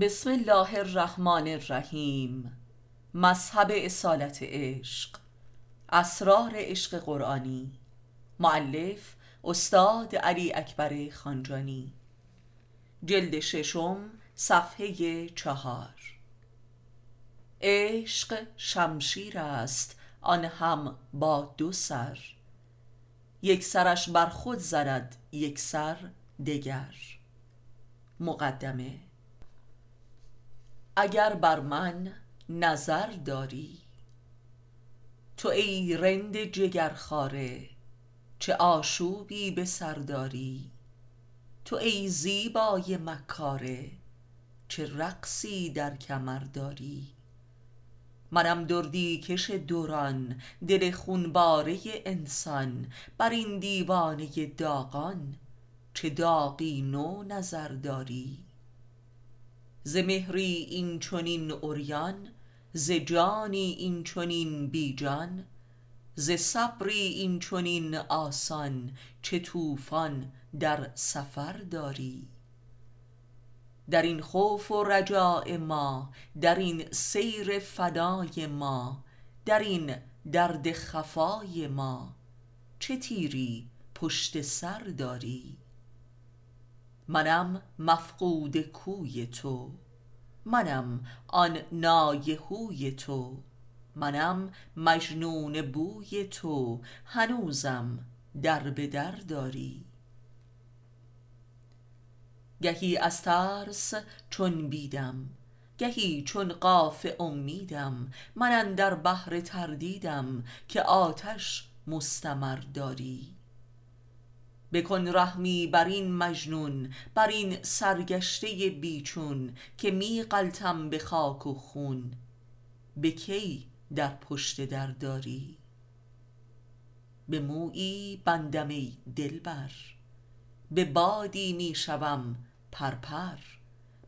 بسم الله الرحمن الرحیم. مذهب اصالت عشق. اسرار عشق قرآنی. معلف استاد علی اکبر خانجانی. جلد ششم صفحه چهار. عشق شمشیر است آن هم با دو سر. یک سرش بر خود زند یک سر دگر. مقدمه اگر بر من نظر داری. تو ای رند جگرخواره چه آشوبی به سر داری. تو ای زیبای مکاره چه رقصی در کمر داری. منم دردی کش دوران دل خونباره انسان. بر این دیوانه داغان چه داغی نو نظر داری. ز مهری این چنین عریان ز جانی این چنین بی جان ز صبری این چنین آسان چه طوفان در سفر داری. در این خوف و رجاء ما در این سیر فنای ما در این درد خفای ما چه تیری پشت سر داری؟ منم مفقود کوی تو. منم آن نای هوی تو. منم مجنون بوی تو. هنوزم در به در داری. گهی از ترس چون بیدم گهی چون قاف امیدم. من اندر بحر تردیدم که آتش مستمر داری. بکن رحمی بر این مجنون بر این سرگشته بیچون که می غلطم به خاک و خون. به کی در پشت در داری؟ به مویی بندم ای دلبر. به بادی می شوم پرپر.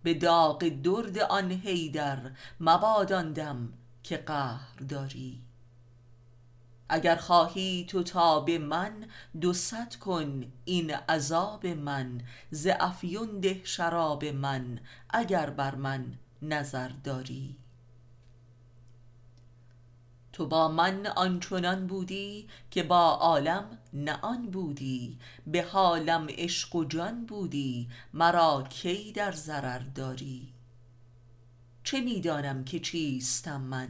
به داغ درد آن حیدر مباد آن دم که قهر داری. اگر خواهی تو تاب من دو صد کن این عذاب من. ز افیون ده شراب من اگر بر من نظر داری. تو با من آن چنان بودی که با عالم نه آن بودی. به حالم عشق و جان بودی مرا کی در ضرر داری؟ چه می دانم که چیستم من؟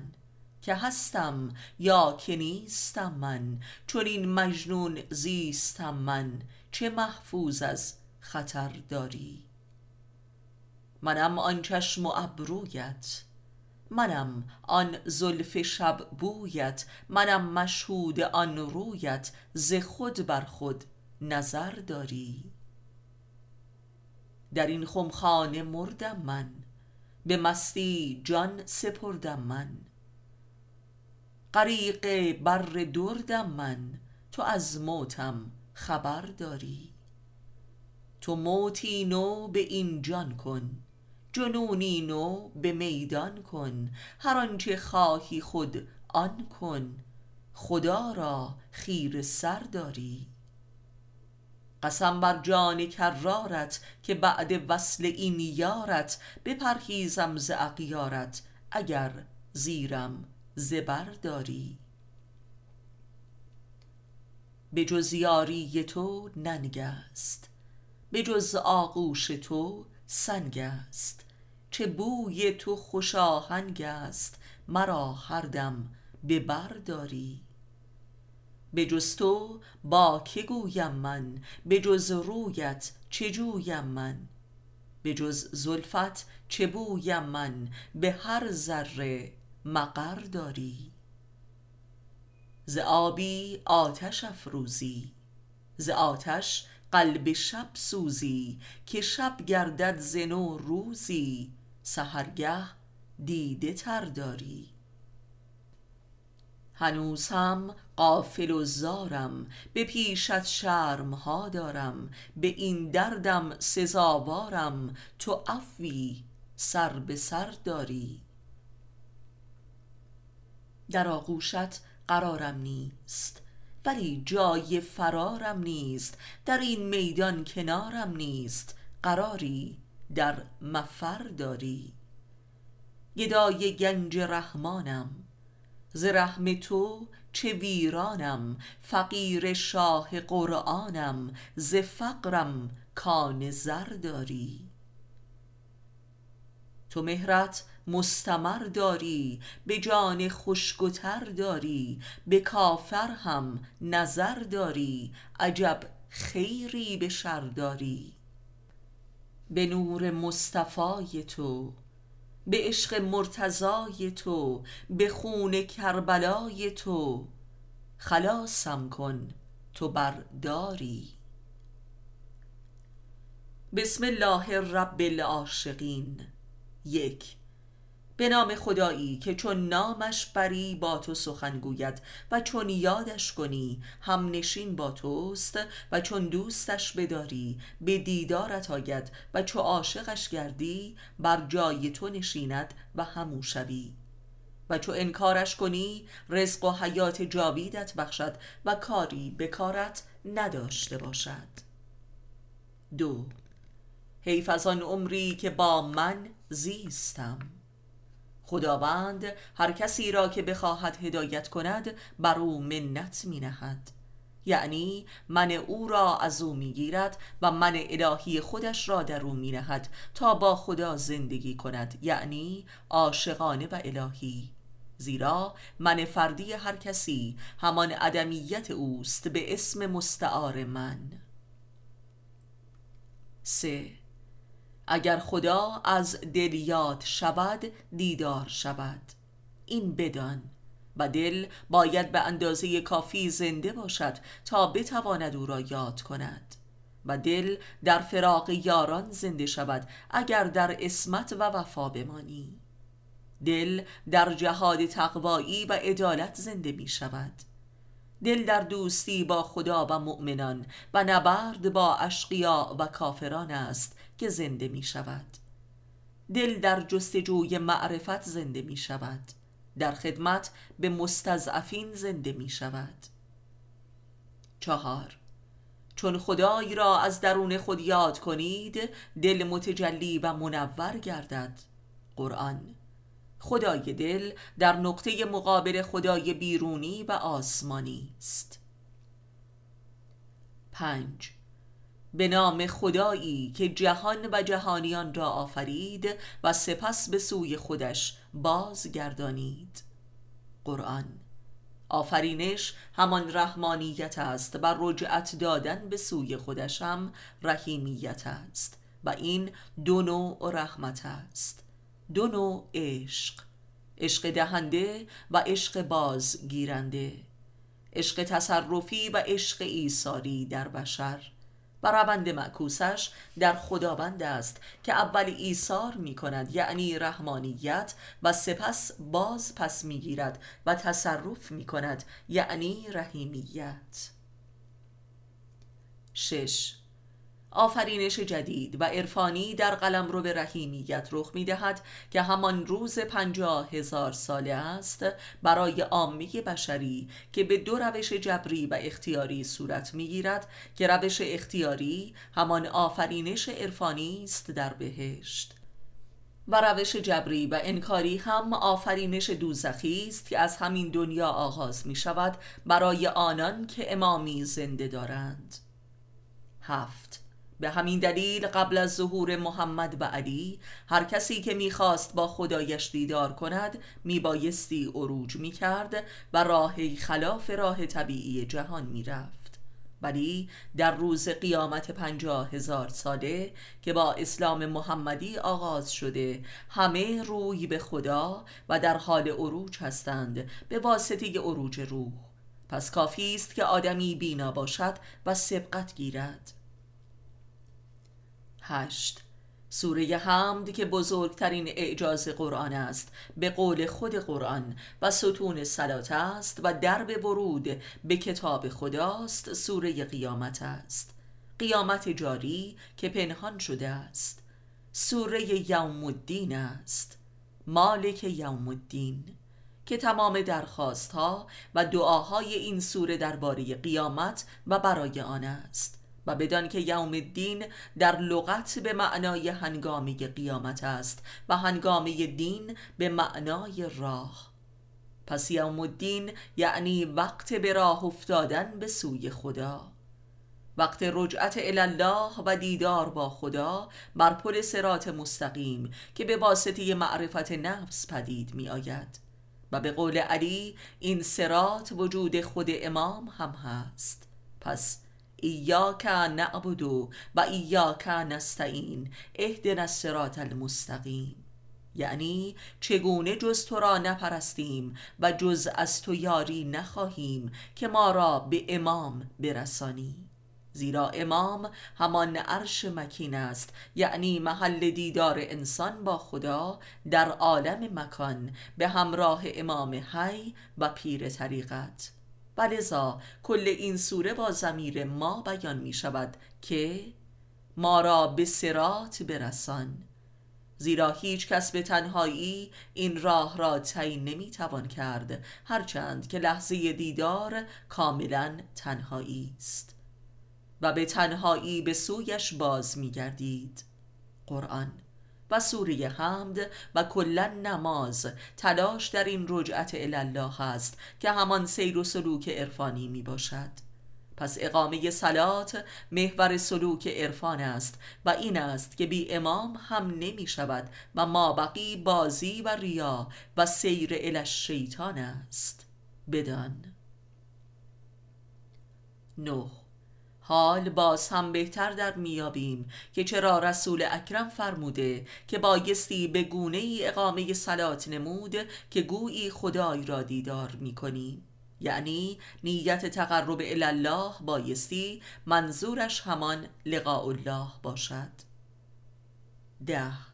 که هستم یا که نیستم من. چنین مجنون زیستم من. چه محفوظ از خطر داری؟ منم آن چشم و ابرویت. منم آن زلف شب بویت. منم مشهود آن رویت. ز خود بر خود نظر داری؟ در این خمخانه مردم من. به مستی جان سپردم من. غریق بر دردم من تو از موتم خبر داری. تو موتی نو به این جان کن جنونی نو به میدان کن هر آنچه خواهی خود آن کن خدا را خیره سر داری. قسم بر جان کرارت که بعد وصل این یارت بپرهیزم ز اغیارت اگر زیرم زبر داری؟ به جز یاری تو ننگ است به جز آغوش تو سنگ است. چه بوی تو خوش آهنگ است مرا هر دم به بر داری. به جز تو با که گویم من؟ به جز رویت چه جویم من؟ به جز زلفت چه بویم من؟ به هر ذره مقر داری. ز آبی آتش افروزی ز آتش قلب شب سوزی که شب گردد ز نو روزی سحرگه دیده تر داری. هنوز هم غافل و زارم به پیشت شرم ها دارم به این دردم سزاوارم تو عفوی سر به سر داری. در آغوشت قرارم نیست. ولی جای فرارم نیست. در این میدان کنارم نیست. قراری در مفر داری. گدای گنج رحمانم. ز رحم تو چه ویرانم؟ فقیر شاه قرآنم. ز فقرم کان زر داری. تو مهرت مستمر داری به جان خشکتر داری به کافر هم نظر داری عجب خیری به شر داری. به نور مصطفای تو به عشق مرتضای تو به خون کربلای تو خلاصم کن تو برداری. بسم الله رب العاشقین. یک به نام خدایی که چون نامش بری با تو سخن گوید و چون یادش کنی هم نشین با توست و چون دوستش بداری به دیدارت آید و چو عاشقش گردی بر جای تو نشیند و همو شوی. و چو انکارش کنی رزق و حیات جاویدت بخشد و کاری به کارت نداشته باشد. دو. حیف از آن عمری که با من زیستم. خداوند هر کسی را که بخواهد هدایت کند بر او منت می نهد یعنی من او را از او می گیرد و من الهی خودش را در او می نهد تا با خدا زندگی کند. یعنی عاشقانه و الهی. زیرا من فردی هر کسی همان عدمیت اوست به اسم مستعار من. سه اگر خدا از دل یاد شود دیدار شود. این بدان. و دل باید به اندازه کافی زنده باشد تا بتواند او را یاد کند. و دل در فراق یاران زنده شود اگر در اسمت و وفا بمانی. دل در جهاد تقوایی و عدالت زنده می شود. دل در دوستی با خدا و مؤمنان و نبرد با اشقیا و کافران است که زنده می شود. دل در جستجوی معرفت زنده می شود. در خدمت به مستضعفین زنده می شود. چهار. چون خدای را از درون خود یاد کنید دل متجلی و منور گردد. قرآن. خدای دل در نقطه مقابل خدای بیرونی و آسمانی است. پنج. به نام خدایی که جهان و جهانیان را آفرید و سپس به سوی خودش بازگردانید. قرآن آفرینش همان رحمانیت است و رجعت دادن به سوی خودش هم رحیمیت است و این دو نوع رحمت است. دو نوع عشق عشق دهنده و عشق بازگیرنده. عشق تصرفی و عشق ایثاری در بشر. و روند معکوسش در خداوند است که اول ایثار می کند یعنی رحمانیت و سپس باز پس می گیرد و تصرف می کند یعنی رحیمیت. شش آفرینش جدید و عرفانی در قلم رو به رحیمیت رخ می دهد که همان روز پنجاه هزار ساله است برای عامه بشری که به دو روش جبری و اختیاری صورت می گیرد که روش اختیاری همان آفرینش عرفانی است در بهشت. و روش جبری و انکاری هم آفرینش دوزخی است که از همین دنیا آغاز می شود برای آنان که امامی زنده دارند. هفت. به همین دلیل قبل از ظهور محمد و علی هر کسی که می‌خواست با خدایش دیدار کند میبایستی عروج می‌کرد و راهی خلاف راه طبیعی جهان می‌رفت. ولی در روز قیامت پنجاه هزار ساله که با اسلام محمدی آغاز شده همه روی به خدا و در حال عروج هستند به واسطه عروج روح. پس کافی است که آدمی بینا باشد و سبقت گیرد. هشت. سوره حمد که بزرگترین اعجاز قرآن است به قول خود قرآن و ستون سلات است و درب ورود به کتاب خداست سوره قیامت است. قیامت جاری که پنهان شده است. سوره یوم الدین است. مالک یوم الدین که تمام درخواست ها و دعاهای این سوره درباره قیامت و برای آن است. و بدان که یوم الدین در لغت به معنای هنگامه قیامت است و هنگامه دین به معنای راه. پس یوم الدین یعنی وقت به راه افتادن به سوی خدا. وقت رجعت الله و دیدار با خدا بر پل سرات مستقیم که به واسطه معرفت نفس پدید می آید و به قول علی این سرات وجود خود امام هم هست. پس ایاک نعبدو و ایاک نستعین اهدنا الصراط المستقیم یعنی چگونه جز تو را نپرستیم و جز از تو یاری نخواهیم که ما را به امام برسانی. زیرا امام همان عرش مکین است یعنی محل دیدار انسان با خدا در عالم مکان به همراه امام حی و پیر طریقت. و لذا کل این سوره با زمیر ما بیان می شود که ما را به سرات برسان. زیرا هیچ کس به تنهایی این راه را تعیین نمی توان کرد هرچند که لحظه دیدار کاملا تنهایی است. و به تنهایی به سویش باز می گردید. قرآن و سوره حمد و کلا نماز تلاش در این رجعت الله است که همان سیر و سلوک عرفانی می باشد پس اقامه سلات محور سلوک عرفان است و این است که بی امام هم نمی شود و ما بقی بازی و ریا و سیر الش شیطان است. بدان. نه حال باز هم بهتر در میابیم که چرا رسول اکرم فرموده که بایستی به گونه ای اقامه سلات نمود که گویی خدای را دیدار می‌کنیم یعنی نیت تقرب الله بایستی منظورش همان لقاء الله باشد. ده.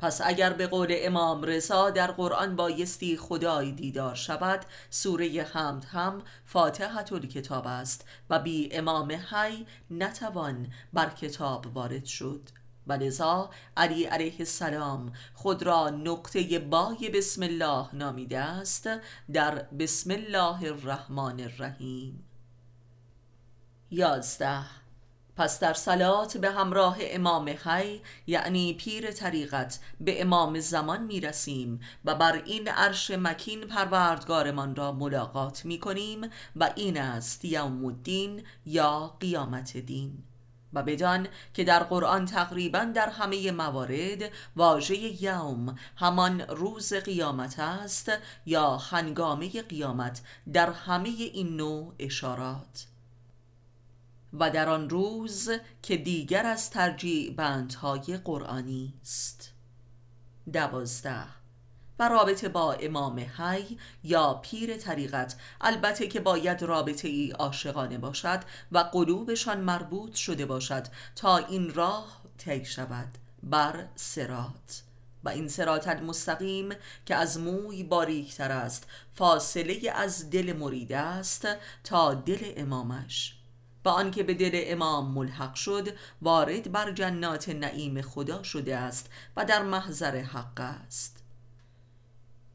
پس اگر به قول امام رضا در قرآن بایستی خدای دیدار شود سوره حمد هم فاتحت کتاب است و بی امام حی نتوان بر کتاب وارد شد. و لذا علی علیه السلام خود را نقطه بای بسم الله نامیده است در بسم الله الرحمن الرحیم. یازده پس در سلات به همراه امام حی یعنی پیر طریقت به امام زمان می رسیم و بر این عرش مکین پروردگارمان را ملاقات می کنیم و این است یوم الدین یا قیامت دین. و بدان که در قرآن تقریبا در همه موارد واژه یوم همان روز قیامت است یا هنگامه قیامت در همه این نوع اشارات. و در آن روز که دیگر از ترجیع بندهای قرآنی است. دوازده. و رابطه با امام حی یا پیر طریقت. البته که باید رابطه ای عاشقانه باشد و قلوبشان مربوط شده باشد تا این راه طی شود. بر سرات و این سرات المستقیم که از موی باریکتر است فاصله از دل مرید است تا دل امامش. با آنکه به دل امام ملحق شد وارد بر جنات نعیم خدا شده است و در محضر حق است.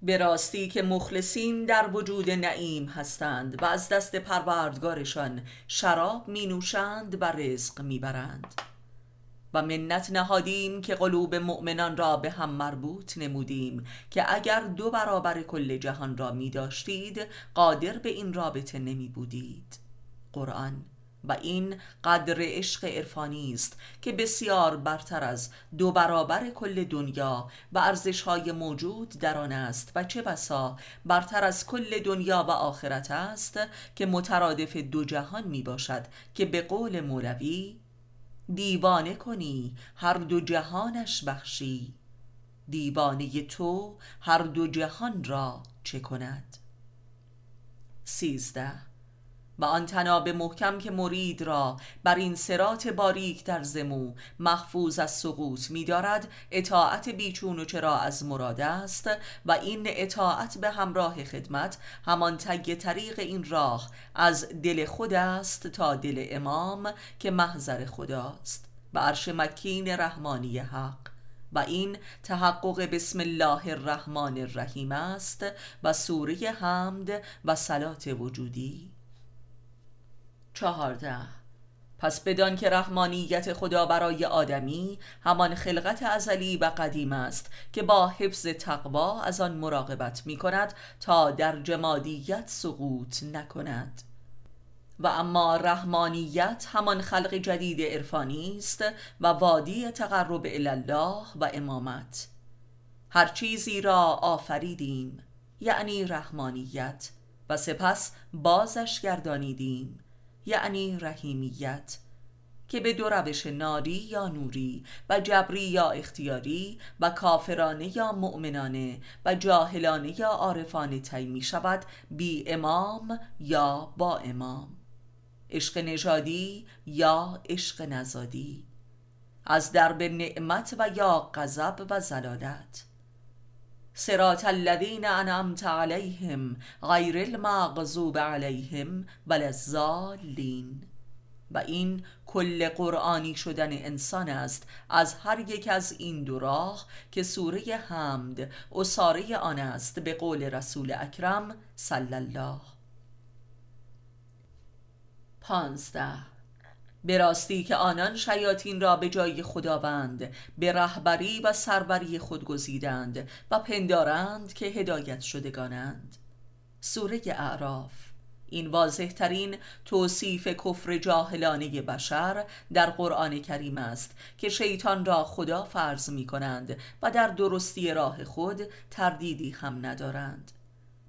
به راستی که مخلصین در وجود نعیم هستند و از دست پروردگارشان شراب می نوشند و رزق می برند و منت نهادیم که قلوب مؤمنان را به هم مربوط نمودیم که اگر دو برابر کل جهان را می داشتید قادر به این رابطه نمی بودید قرآن و این قدر عشق عرفانی است که بسیار برتر از دو برابر کل دنیا و ارزشهای موجود در آن است. و چه بسا برتر از کل دنیا و آخرت است که مترادف دو جهان می باشد که به قول مولوی دیوانه کنی هر دو جهانش بخشی. دیوانه تو هر دو جهان را چه کند؟ سیزده و آن تناب محکم که مرید را بر این سرات باریک در زمو محفوظ از سقوط می دارد اطاعت بیچون و چرا از مراد است و این اطاعت به همراه خدمت همان تگ طریق این راه از دل خود است تا دل امام که محضر خداست و عرش مکین رحمانی حق. و این تحقق بسم الله الرحمن الرحیم است و سوره حمد و صلات وجودی. چهارده. پس بدان که رحمانیت خدا برای آدمی همان خلقت ازلی و قدیم است که با حفظ تقوا از آن مراقبت می کند تا در جمادیت سقوط نکند. و اما رحمانیت همان خلق جدید عرفانی است و وادی تقرب الله و امامت. هر چیزی را آفریدیم یعنی رحمانیت. و سپس بازش گردانیدیم. یعنی رحیمیت که به دو روش ناری یا نوری و جبری یا اختیاری و کافرانه یا مؤمنانه و جاهلانه یا عارفانه تی می شود بی امام یا با امام. عشق نژادی یا عشق نزادی. از درب نعمت و یا غضب و زلالت صراط الذین انعمت علیهم غیر المغضوب علیهم بل الضالین. و این کل قرآنی شدن انسان است از هر یک از این دو راه که سوره حمد ساره آن است به قول رسول اکرم صلی الله. پانزده به راستی که آنان شیاطین را به جای خداوند به رهبری و سربری خود گزیدند و پندارند که هدایت شدگانند. سوره اعراف. این واضح ترین توصیف کفر جاهلانه بشر در قرآن کریم است که شیطان را خدا فرض می کنند و در درستی راه خود تردیدی هم ندارند.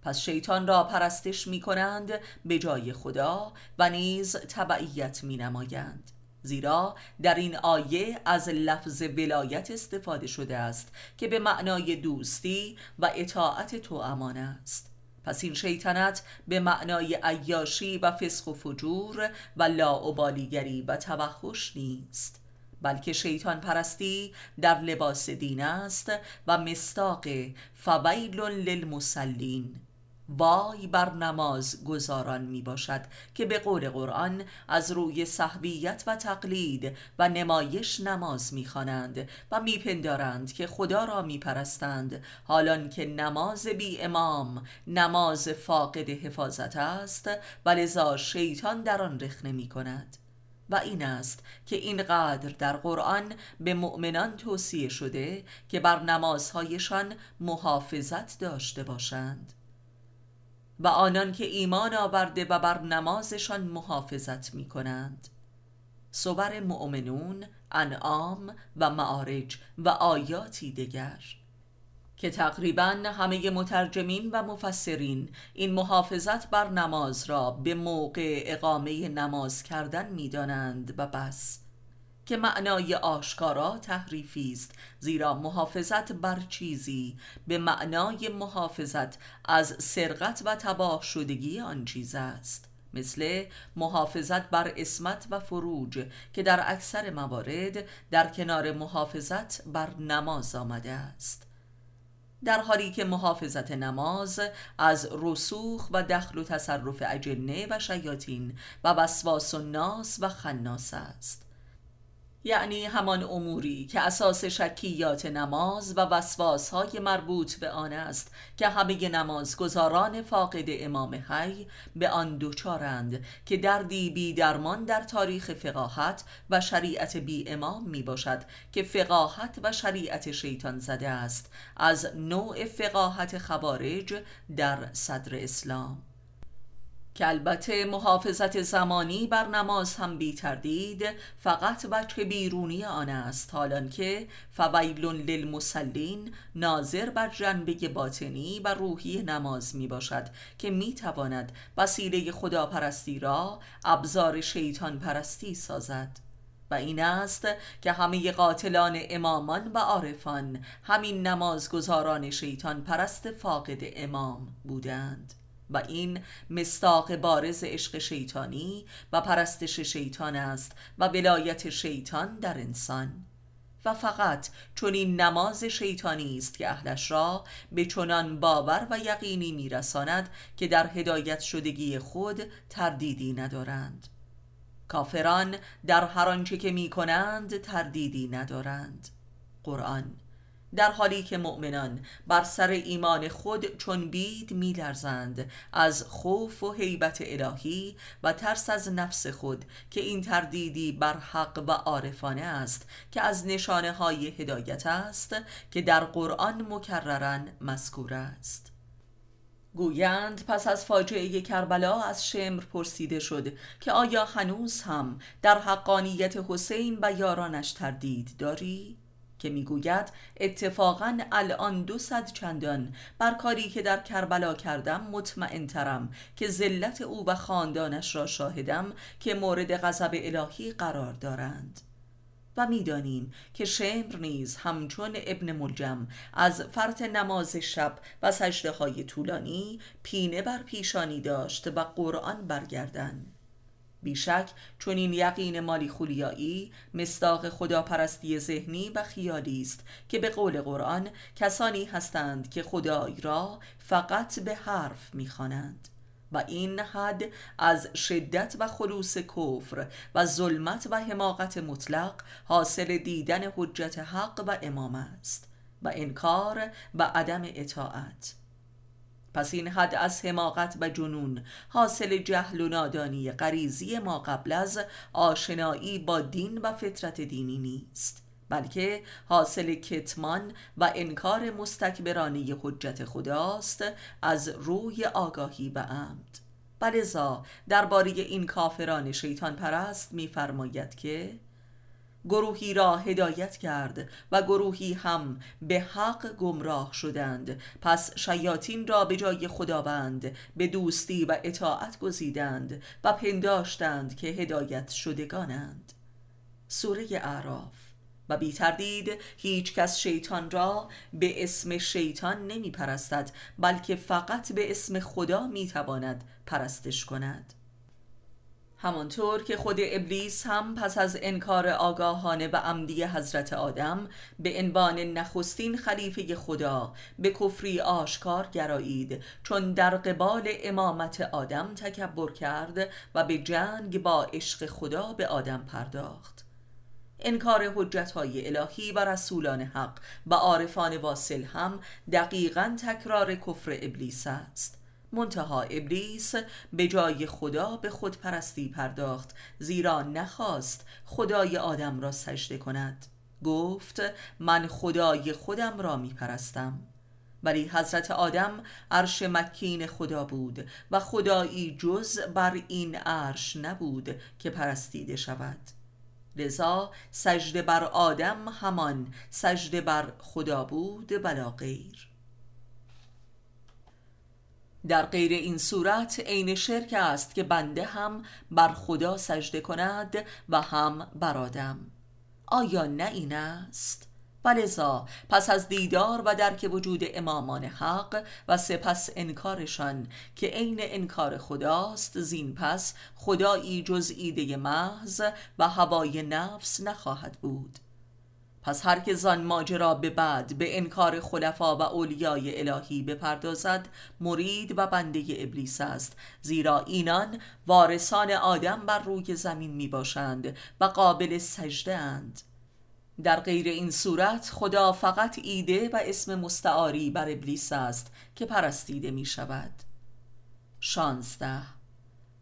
پس شیطان را پرستش می کنند به جای خدا و نیز تبعیت می نمایند زیرا در این آیه از لفظ ولایت استفاده شده است که به معنای دوستی و اطاعت تو امان است. پس این شیطنت به معنای عیاشی و فسق و فجور و لاعبالیگری و توحش نیست بلکه شیطان پرستی در لباس دین است و مستاق فویل للمسلین وای بر نماز گذاران می باشد که به قول قرآن از روی صحبیت و تقلید و نمایش نماز می خوانند و میپندارند که خدا را می پرستند حالان که نماز بی امام نماز فاقد حفاظت است و لذا شیطان در آن رخنه می کند و این است که اینقدر در قرآن به مؤمنان توصیه شده که بر نمازهایشان محافظت داشته باشند. و آنان که ایمان آورده و بر نمازشان محافظت می کنند صبر مؤمنون انعام و معارج و آیاتی دیگر. که تقریبا همه مترجمین و مفسرین این محافظت بر نماز را به موقع اقامه نماز کردن می‌دانند و بس. که معنای آشکارا تحریفی است زیرا محافظت بر چیزی به معنای محافظت از سرقت و تباه شدگی آن چیز است. مثل محافظت بر اسمت و فروج که در اکثر موارد در کنار محافظت بر نماز آمده است. در حالی که محافظت نماز از رسوخ و دخل و تصرف اجنه و شیاطین و وسواس و ناس و خناس است. یعنی همان اموری که اساس شکیات نماز و وسواس های مربوط به آن است که همه نمازگزاران فاقد امام حی به آن دوچارند که دردی بی درمان در تاریخ فقاهت و شریعت بی امام می باشد که فقاهت و شریعت شیطان زده است از نوع فقاهت خوارج در صدر اسلام. که البته محافظت زمانی بر نماز هم بی تردید فقط وجه بیرونی آن است حالان که فویل للمسلین ناظر بر جنبه باطنی و روحی نماز می باشد که می تواند وسیله خداپرستی را ابزار شیطان پرستی سازد. و این است که همه قاتلان امامان و عارفان همین نمازگزاران شیطان پرست فاقد امام بودند. و این مستاق بارز عشق شیطانی و پرستش شیطان است و ولایت شیطان در انسان. و فقط چون این نماز شیطانی است که اهلش را به چنان باور و یقینی میرساند که در هدایت شدگی خود تردیدی ندارند. کافران در هر آنچه که می کنند تردیدی ندارند. قرآن در حالی که مؤمنان بر سر ایمان خود چون بید میلرزند از خوف و حیبت الهی و ترس از نفس خود که این تردیدی بر حق و عارفانه است که از نشانه های هدایت است که در قرآن مکررن مذکور است گویند پس از فاجعه کربلا از شمر پرسیده شد که آیا هنوز هم در حقانیت حسین و یارانش تردید داری؟ که می‌گوید اتفاقا الان دو صد چندان. بر کاری که در کربلا کردم مطمئن ترم که ذلت او و خاندانش را شاهدم که مورد غضب الهی قرار دارند. و می‌دانیم که شمر نیز همچون ابن ملجم از فرط نماز شب و سجده های طولانی پینه بر پیشانی داشت و قرآن برگردن بیشک چون این یقین مالی خولیایی مستاق خداپرستی ذهنی و خیالی است که به قول قرآن کسانی هستند که خدای را فقط به حرف می‌خوانند. و این حد از شدت و خلوص کفر و ظلمت و حماقت مطلق حاصل دیدن حجت حق و امام است و انکار و عدم اطاعت. پس این حد از حماقت و جنون. حاصل جهل و نادانی غریزی ما قبل از آشنایی با دین و فطرت دینی نیست. بلکه حاصل کتمان و انکار مستکبرانه حجت خداست از روی آگاهی و عمد. بلزا درباره این کافران شیطان پرست میفرماید که گروهی را هدایت کرد و گروهی هم به حق گمراه شدند. پس شیاطین را به جای خداوند به دوستی و اطاعت گزیدند و پنداشتند که هدایت شدگانند. سوره اعراف. و بی تردید هیچ کس شیطان را به اسم شیطان نمی پرستد بلکه فقط به اسم خدا می تواند پرستش کند. همانطور که خود ابلیس هم پس از انکار آگاهانه و عمدی حضرت آدم به عنوان نخستین خلیفه خدا به کفری آشکار گرایید چون در قبال امامت آدم تکبر کرد و به جنگ با عشق خدا به آدم پرداخت. انکار حجت های الهی و رسولان حق و عارفان واصل هم دقیقا تکرار کفر ابلیس است. منتها ابلیس به جای خدا به خود پرستی پرداخت زیرا نخواست خدای آدم را سجده کند. گفت من خدای خودم را می پرستم ولی حضرت آدم عرش مکین خدا بود و خدایی جز بر این عرش نبود که پرستیده شود. لذا سجده بر آدم همان سجده بر خدا بود بلا غیر. در غیر این صورت عین شرک است که بنده هم بر خدا سجده کند و هم بر آدم آیا نه این است؟ ولذا پس از دیدار و درک وجود امامان حق و سپس انکارشان که عین انکار خداست زین پس خدایی جز ایده محض و هوای نفس نخواهد بود پس هر که زان ماجرا به بعد به انکار خلفا و اولیای الهی بپردازد مرید و بنده ابلیس است. زیرا اینان وارثان آدم بر روی زمین می باشند و قابل سجده اند. در غیر این صورت خدا فقط ایده و اسم مستعاری بر ابلیس است که پرستیده می شود شانزده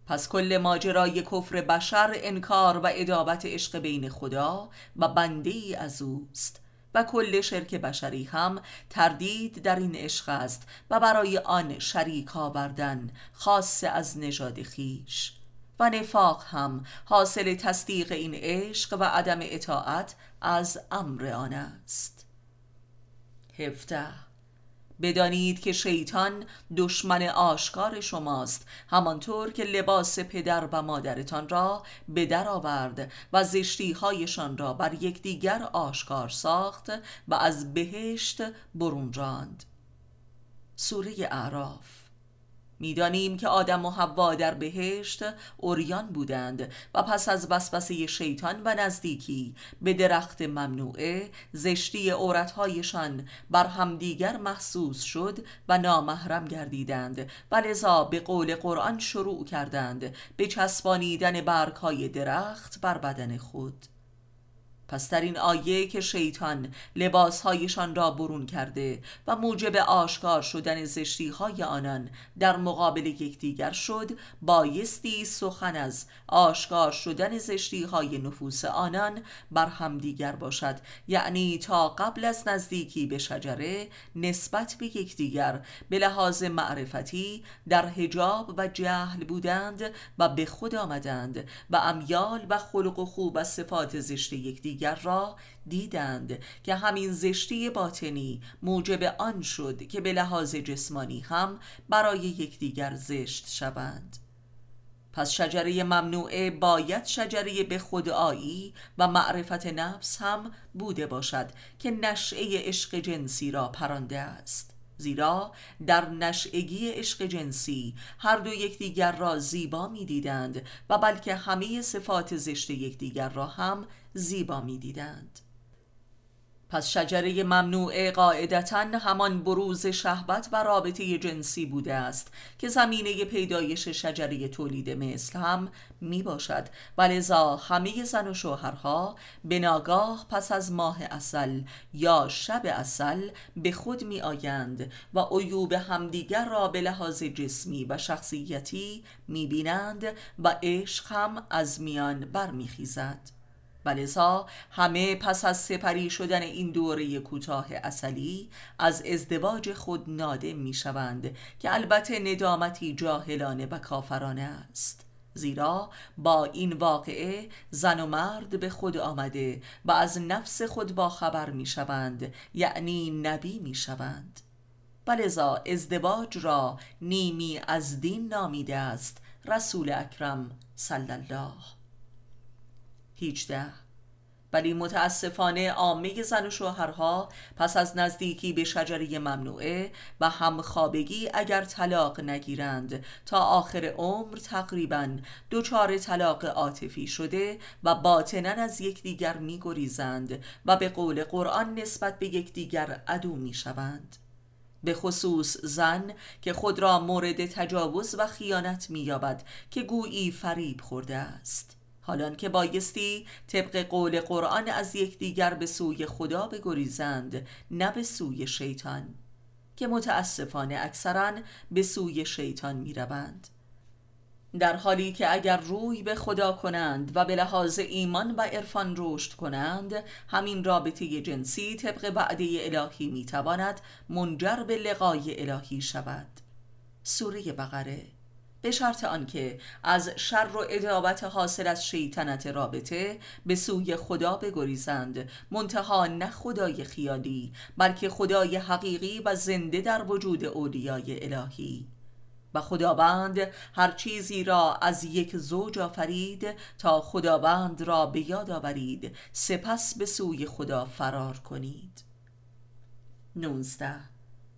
پس کل ماجرای کفر بشر انکار و ادابت عشق بین خدا و بنده ای از اوست و کل شرک بشری هم تردید در این عشق است و برای آن شریک آوردن خاص از نژاد خیش. و نفاق هم حاصل تصدیق این عشق و عدم اطاعت از امر آن است. هفته بدانید که شیطان دشمن آشکار شماست همانطور که لباس پدر و مادرتان را به در آورد و زشتی هایشان را بر یکدیگر آشکار ساخت و از بهشت برون راند. سوره اعراف می‌دانیم که آدم و حوا در بهشت اوریان بودند و پس از وسوسه شیطان و نزدیکی به درخت ممنوعه زشتی عورتهایشان بر همدیگر محسوس شد و نامحرم گردیدند و لذا به قول قرآن شروع کردند به چسبانیدن برگهای درخت بر بدن خود. پس در این آیه که شیطان لباسهایشان را برون کرده و موجب آشکار شدن زشتی های آنان در مقابل یکدیگر شد بایستی سخن از آشکار شدن زشتی های نفوس آنان بر همدیگر باشد. یعنی تا قبل از نزدیکی به شجره نسبت به یکدیگر به لحاظ معرفتی در حجاب و جهل بودند و به خود آمدند و امیال و خلق و خوب و صفات زشت یکدیگر دیگر را دیدند که همین زشتی باطنی موجب آن شد که به لحاظ جسمانی هم برای یکدیگر زشت شوند. پس شجره ممنوعه باید شجره به خودآیی و معرفت نفس هم بوده باشد که نشعه عشق جنسی را پرانده است. زیرا در نشعگی عشق جنسی هر دو یکدیگر را زیبا می‌دیدند و بلکه همه صفات زشت یکدیگر را هم زیبا می‌دیدند پس شجره ممنوعه قاعدتا همان بروز شهبت و رابطه جنسی بوده است که زمینه پیدایش شجره تولید مثل هم می باشد و لذا همه زن و شوهرها به ناگاه پس از ماه اصل یا شب اصل به خود می آیند و عیوب همدیگر را به لحاظ جسمی و شخصیتی می بینند و عشق هم از میان برمیخیزد. ولذا همه پس از سپری شدن این دوره کوتاه اصلی از ازدواج خود نادم می شوند که البته ندامتی جاهلانه و کافرانه است. زیرا با این واقعه زن و مرد به خود آمده و از نفس خود با خبر می شوند یعنی نبی می شوند ولذا ازدواج را نیمی از دین نامیده است رسول اکرم صلی الله 18 ولی متاسفانه عامه زن و شوهرها پس از نزدیکی به شجره ممنوعه و همخوابگی اگر طلاق نگیرند تا آخر عمر تقریبا دچار طلاق عاطفی شده و باطنا از یکدیگر میگریزند و به قول قرآن نسبت به یکدیگر عدو می‌شوند. به خصوص زن که خود را مورد تجاوز و خیانت مییابد که گویی فریب خورده است. حالان که بایستی طبق قول قرآن از یکدیگر به سوی خدا بگریزند نه به سوی شیطان که متاسفانه اکثرا به سوی شیطان می روند. در حالی که اگر روی به خدا کنند و به لحاظ ایمان و عرفان رشد کنند همین رابطه جنسی طبق وعده الهی می تواند منجر به لقای الهی شود سوره بقره به شرط آنکه از شر و ادابت حاصل از شیطنت رابطه به سوی خدا بگریزند منتها نه خدای خیالی بلکه خدای حقیقی و زنده در وجود اولیای الهی. و خداوند هر چیزی را از یک زوج آفرید تا خداوند را به یاد آورید سپس به سوی خدا فرار کنید. 19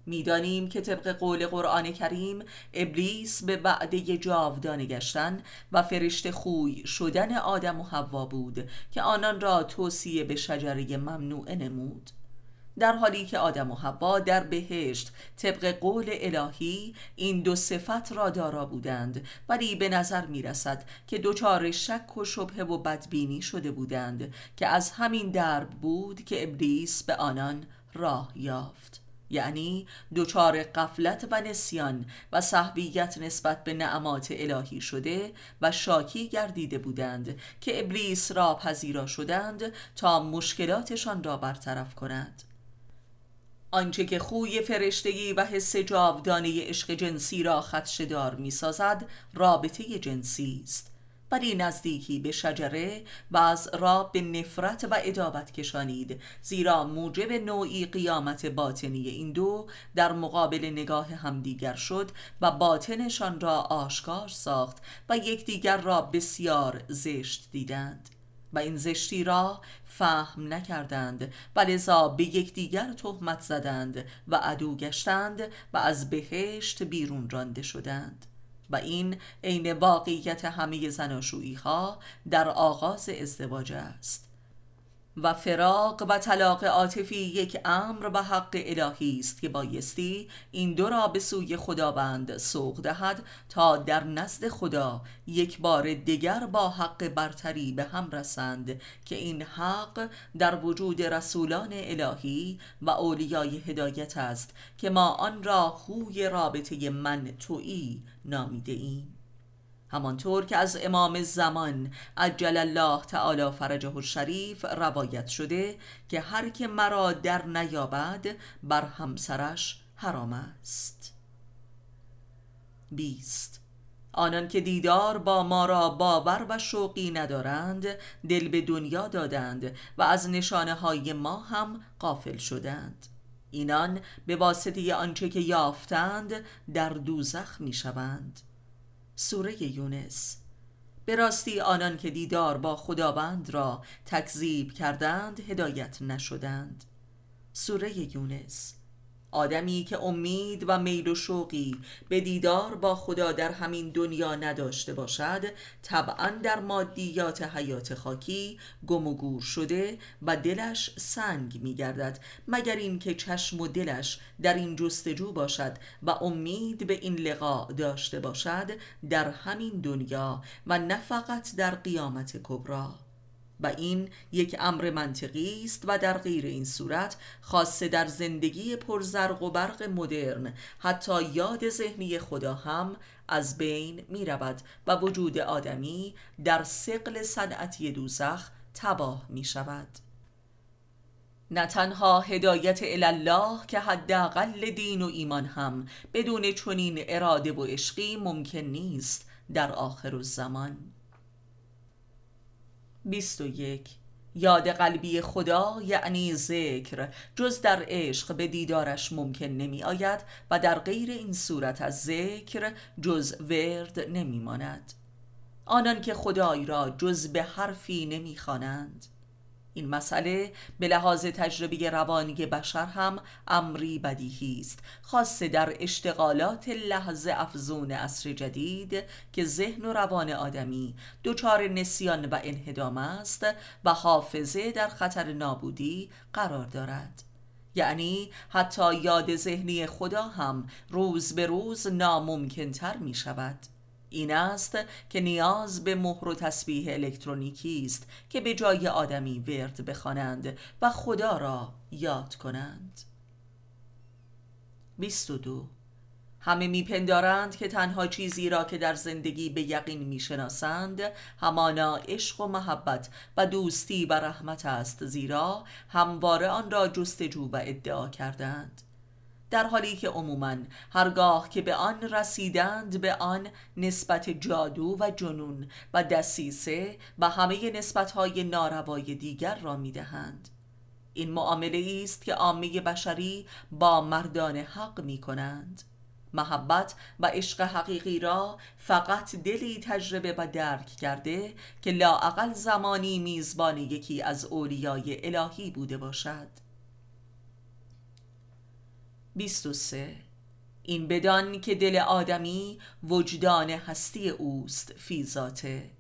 می‌دانیم که طبق قول قرآن کریم ابلیس به وعده جاودانه گشتن و فرشته خوی شدن آدم و حوا بود که آنان را توصیه به شجره ممنوع نمود. در حالی که آدم و حوا در بهشت طبق قول الهی این دو صفت را دارا بودند ولی به نظر می رسد که دچار شک و شبه و بدبینی شده بودند که از همین درب بود که ابلیس به آنان راه یافت. یعنی دچار قفلت و نسیان و صحبیت نسبت به نعمات الهی شده و شاکی گردیده بودند که ابلیس را پذیرا شدند تا مشکلاتشان را برطرف کند آنچه که خوی فرشتگی و حس جاودانه عشق جنسی را خدشدار می سازد رابطه جنسی است. ولی نزدیکی به شجره و از را به نفرت و ادابت کشانید زیرا موجب نوعی قیامت باطنی این دو در مقابل نگاه همدیگر شد و باطنشان را آشکار ساخت و یکدیگر را بسیار زشت دیدند. و این زشتی را فهم نکردند و لذا به یکدیگر تهمت زدند و عدو گشتند و از بهشت بیرون رانده شدند. و این عین واقعیت همه زناشویی ها در آغاز ازدواج است. و فراق و طلاق عاطفی یک امر و حق الهی است که بایستی این دو را به سوی خداوند سوق دهد تا در نزد خدا یک بار دیگر با حق برتری به هم رسند که این حق در وجود رسولان الهی و اولیای هدایت است که ما آن را خوی رابطه من تویی نامیده ایم. همانطور که از امام زمان عجل الله تعالی فرجه الشریف روایت شده که هر که مرا در نیابد بر همسرش حرام است. بیست. آنان که دیدار با ما را باور و شوقی ندارند دل به دنیا دادند و از نشانه های ما هم قافل شدند. اینان به واسطه آنچه که یافتند در دوزخ می شوند سوره یونس. به راستی آنان که دیدار با خداوند را تکذیب کردند هدایت نشدند. سوره یونس. آدمی که امید و میل و شوقی به دیدار با خدا در همین دنیا نداشته باشد طبعا در مادیات حیات خاکی گم و گور شده و دلش سنگ می گردد مگر اینکه چشم و دلش در این جستجو باشد و امید به این لقاء داشته باشد در همین دنیا و نه فقط در قیامت کبرا و این یک امر منطقی است و در غیر این صورت خاصه در زندگی پرزرق و برق مدرن حتی یاد ذهنی خدا هم از بین می رود و وجود آدمی در سقل صنعتی دوزخ تباه می شود نه تنها هدایت الله که حداقل دین و ایمان هم بدون چنین اراده و عشقی ممکن نیست در آخر الزمان. 21 یاد قلبی خدا یعنی ذکر. جز در عشق به دیدارش ممکن نمی آید و در غیر این صورت از ذکر جز ورد نمی ماند. آنان که خدای را جز به حرفی نمی خوانند. این مسئله به لحاظ تجربه روانی بشر هم امری بدیهی است. خاصه در اشتغالات لحظه افزون عصر جدید که ذهن و روان آدمی دچار نسیان و انهدام است و حافظه در خطر نابودی قرار دارد. یعنی حتی یاد ذهنی خدا هم روز به روز ناممکنتر می شود این است که نیاز به مهر و تسبیح الکترونیکی است که به جای آدمی ورد بخوانند و خدا را یاد کنند. 22 همه میپندارند که تنها چیزی را که در زندگی به یقین می‌شناسند همانا عشق و محبت و دوستی و رحمت است زیرا همواره آن را جستجو و ادعا کردند. در حالی که عموما هرگاه که به آن رسیدند به آن نسبت جادو و جنون و دسیسه و همه نسبتهای ناروای دیگر را می‌دهند. این معامله است که عامه بشری با مردان حق می کنند محبت و عشق حقیقی را فقط دلی تجربه و درک کرده که لاعقل زمانی میزبان یکی از اولیای الهی بوده باشد. 23 این بدان که دل آدمی وجدان هستی اوست فی ذاته.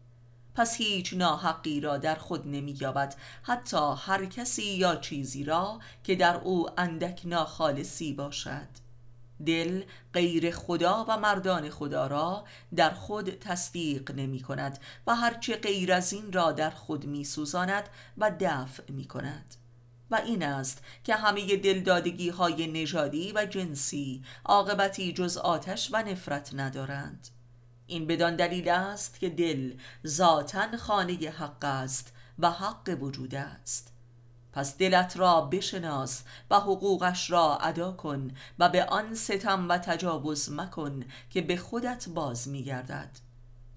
پس هیچ ناحقی را در خود نمییابد حتی هر کسی یا چیزی را که در او اندک ناخالصی باشد. دل غیر خدا و مردان خدا را در خود تصدیق نمی کند و هرچه غیر از این را در خود می سوزاند و دفع می کند و این است که همه دلدادگی های نژادی و جنسی عاقبتی جز آتش و نفرت ندارند. این بدان دلیل است که دل ذاتا خانه حق است و حق وجود است. پس دلت را بشناس و حقوقش را ادا کن و به آن ستم و تجاوز مکن که به خودت باز میگردد.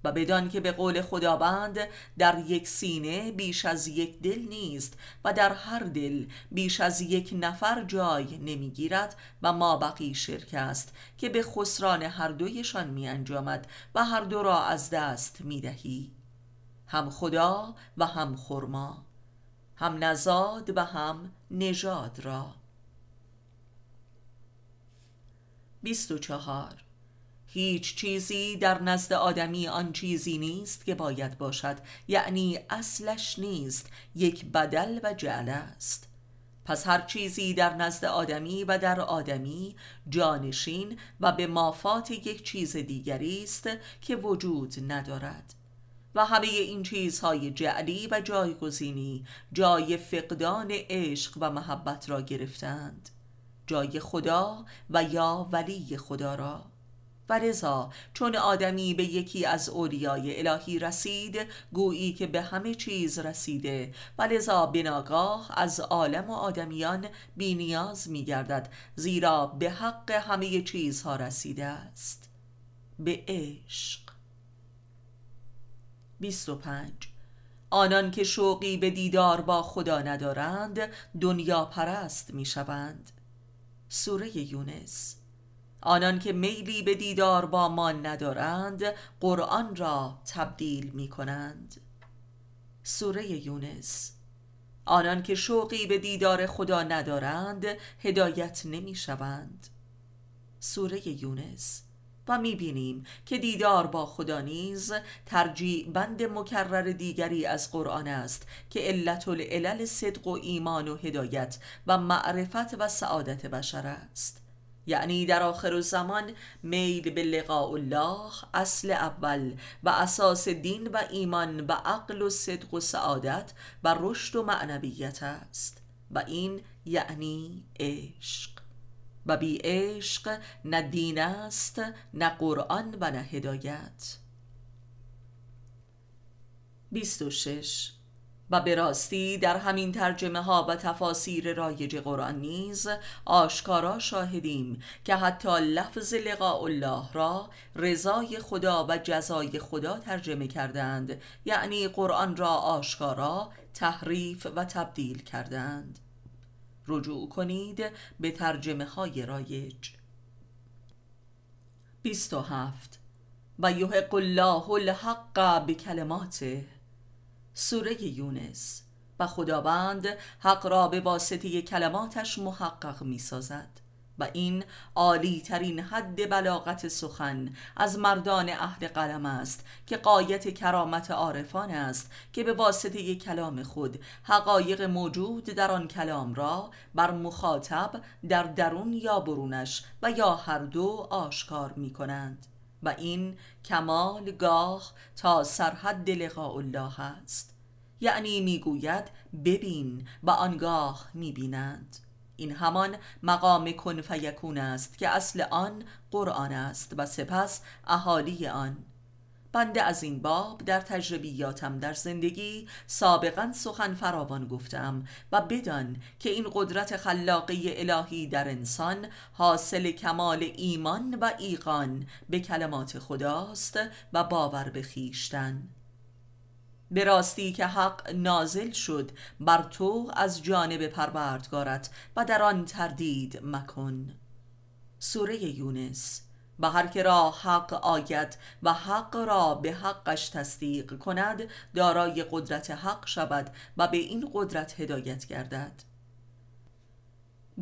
و بدان که به قول خداوند در یک سینه بیش از یک دل نیست و در هر دل بیش از یک نفر جای نمی‌گیرد و ما بقی شرک است که به خسران هر دویشان می انجامد و هر دو را از دست می دهی هم خدا و هم خرما هم نزاد و هم نژاد را. 24 هیچ چیزی در نزد آدمی آن چیزی نیست که باید باشد یعنی اصلش نیست یک بدل و جعل است. پس هر چیزی در نزد آدمی و در آدمی جانشین و به مافات یک چیز دیگری است که وجود ندارد. و همه این چیزهای جعلی و جایگزینی جای فقدان عشق و محبت را گرفتند. جای خدا و یا ولی خدا را. و رضا. چون آدمی به یکی از اولیای الهی رسید گویی که به همه چیز رسیده. و لذا بناگاه از عالم و آدمیان بینیاز می گردد زیرا به حق همه چیزها رسیده است. به عشق. 25 آنان که شوقی به دیدار با خدا ندارند دنیا پرست می شوند. سوره یونس. آنان که میلی به دیدار با ما ندارند قرآن را تبدیل می کنند سوره یونس. آنان که شوقی به دیدار خدا ندارند هدایت نمی شوند سوره یونس. و می بینیم که دیدار با خدا نیز ترجیع بند مکرر دیگری از قرآن است که علت العلل صدق و ایمان و هدایت و معرفت و سعادت بشر است. یعنی در آخر زمان میل به لقاء الله اصل اول و اساس دین و ایمان و عقل و صدق و سعادت و رشد و معنویت است. و این یعنی عشق. و بی عشق نه دین است نه قرآن و نه هدایت. 26 و به راستی در همین ترجمه ها و تفاسیر رایج قرآن نیز آشکارا شاهدیم که حتی لفظ لقاء الله را رضای خدا و جزای خدا ترجمه کردند یعنی قرآن را آشکارا تحریف و تبدیل کردند. رجوع کنید به ترجمه های رایج. 27 و یحق الله الحق به کلماته سوره یونس و خداوند حق را به واسطه کلماتش محقق می سازد و این عالی ترین حد بلاغت سخن از مردان عهد قلم است که قایت کرامت عارفان است که به واسطه کلام خود حقایق موجود در آن کلام را بر مخاطب در درون یا برونش و یا هر دو آشکار می کنند و این کمال گاه تا سرحد لقاء الله است. یعنی می‌گوید ببین و آنگاه می‌بینند این همان مقام کن فیکون است که اصل آن قرآن است و سپس اهالی آن. بنده از این باب در تجربیاتم در زندگی سابقا سخن فراوان گفتم و بدان که این قدرت خلاقی الهی در انسان حاصل کمال ایمان و ایقان به کلمات خداست و باور به خیشتن به راستی که حق نازل شد بر تو از جانب پروردگارت و در آن تردید مکن. سوره یونس و هر که را حق آید و حق را به حقش تصدیق کند دارای قدرت حق شود و به این قدرت هدایت گردد.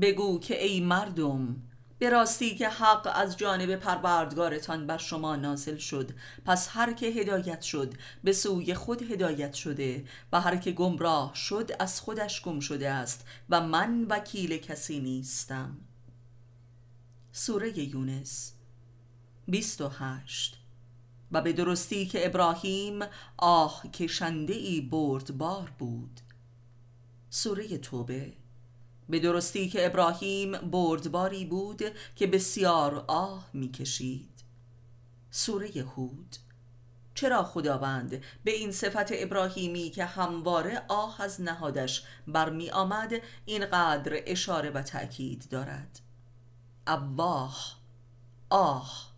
بگو که ای مردم به راستی که حق از جانب پروردگارتان بر شما نازل شد پس هر که هدایت شد به سوی خود هدایت شده و هر که گمراه شد از خودش گم شده است و من وکیل کسی نیستم. سوره یونس 28 و به درستی که ابراهیم آه کشنده ای بردبار بود. سوره توبه. به درستی که ابراهیم بردباری بود که بسیار آه می‌کشید. سوره هود. چرا خداوند به این صفت ابراهیمی که همواره آه از نهادش برمی آمد اینقدر اشاره و تأکید دارد؟ اواه آه.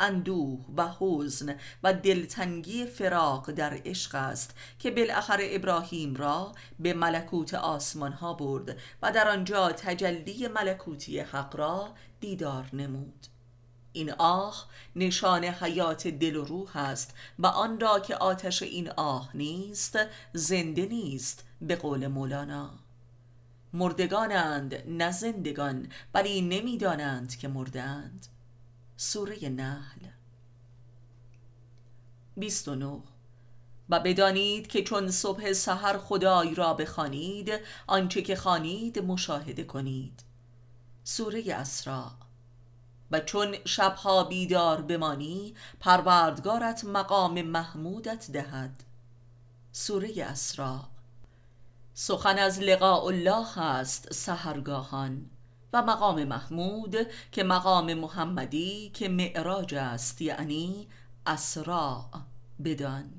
اندوه و حزن و دلتنگی فراق در عشق است که بالاخره ابراهیم را به ملکوت آسمان ها برد و در آنجا تجلی ملکوتی حق را دیدار نمود. این آه نشان حیات دل و روح است و آن را که آتش این آه نیست زنده نیست به قول مولانا. مردگانند نه زندگان ولی نمی‌دانند که مردند سوره نحل. 29 و بدانید که چون صبح سحر خدای را بخوانید آنچه که خوانید مشاهده کنید. سوره اسراء. و چون شبها بیدار بمانی پروردگارت مقام محمودت دهد. سوره اسراء. سخن از لقاء الله است سهرگاهان و مقام محمود که مقام محمدی که معراج است یعنی اسراء بدان.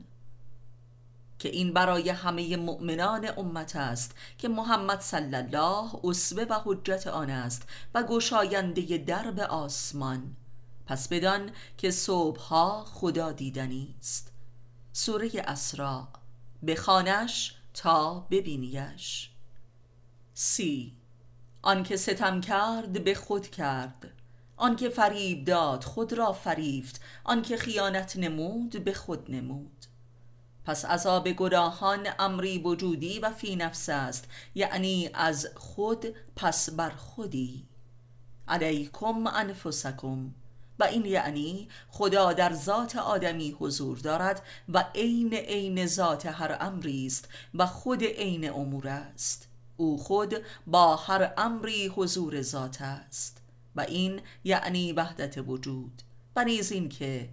که این برای همه مؤمنان امت است که محمد صلی الله اسوه و حجت آن است و گشاینده درب آسمان. پس بدان که صبحها خدا دیدنی است. سوره اسراء بخانش تا ببینیش. سی. آنکه ستم کرد به خود کرد. آنکه فریب داد خود را فریفت. آنکه خیانت نمود به خود نمود. پس عذاب گناهان امری وجودی و فی نفس است. یعنی از خود پس بر خودی. علیکم انفسکم. و این یعنی خدا در ذات آدمی حضور دارد و عین عین ذات هر امری است و خود عین امور است. او خود با هر امری حضور ذات است و این یعنی وحدت وجود و نیز این که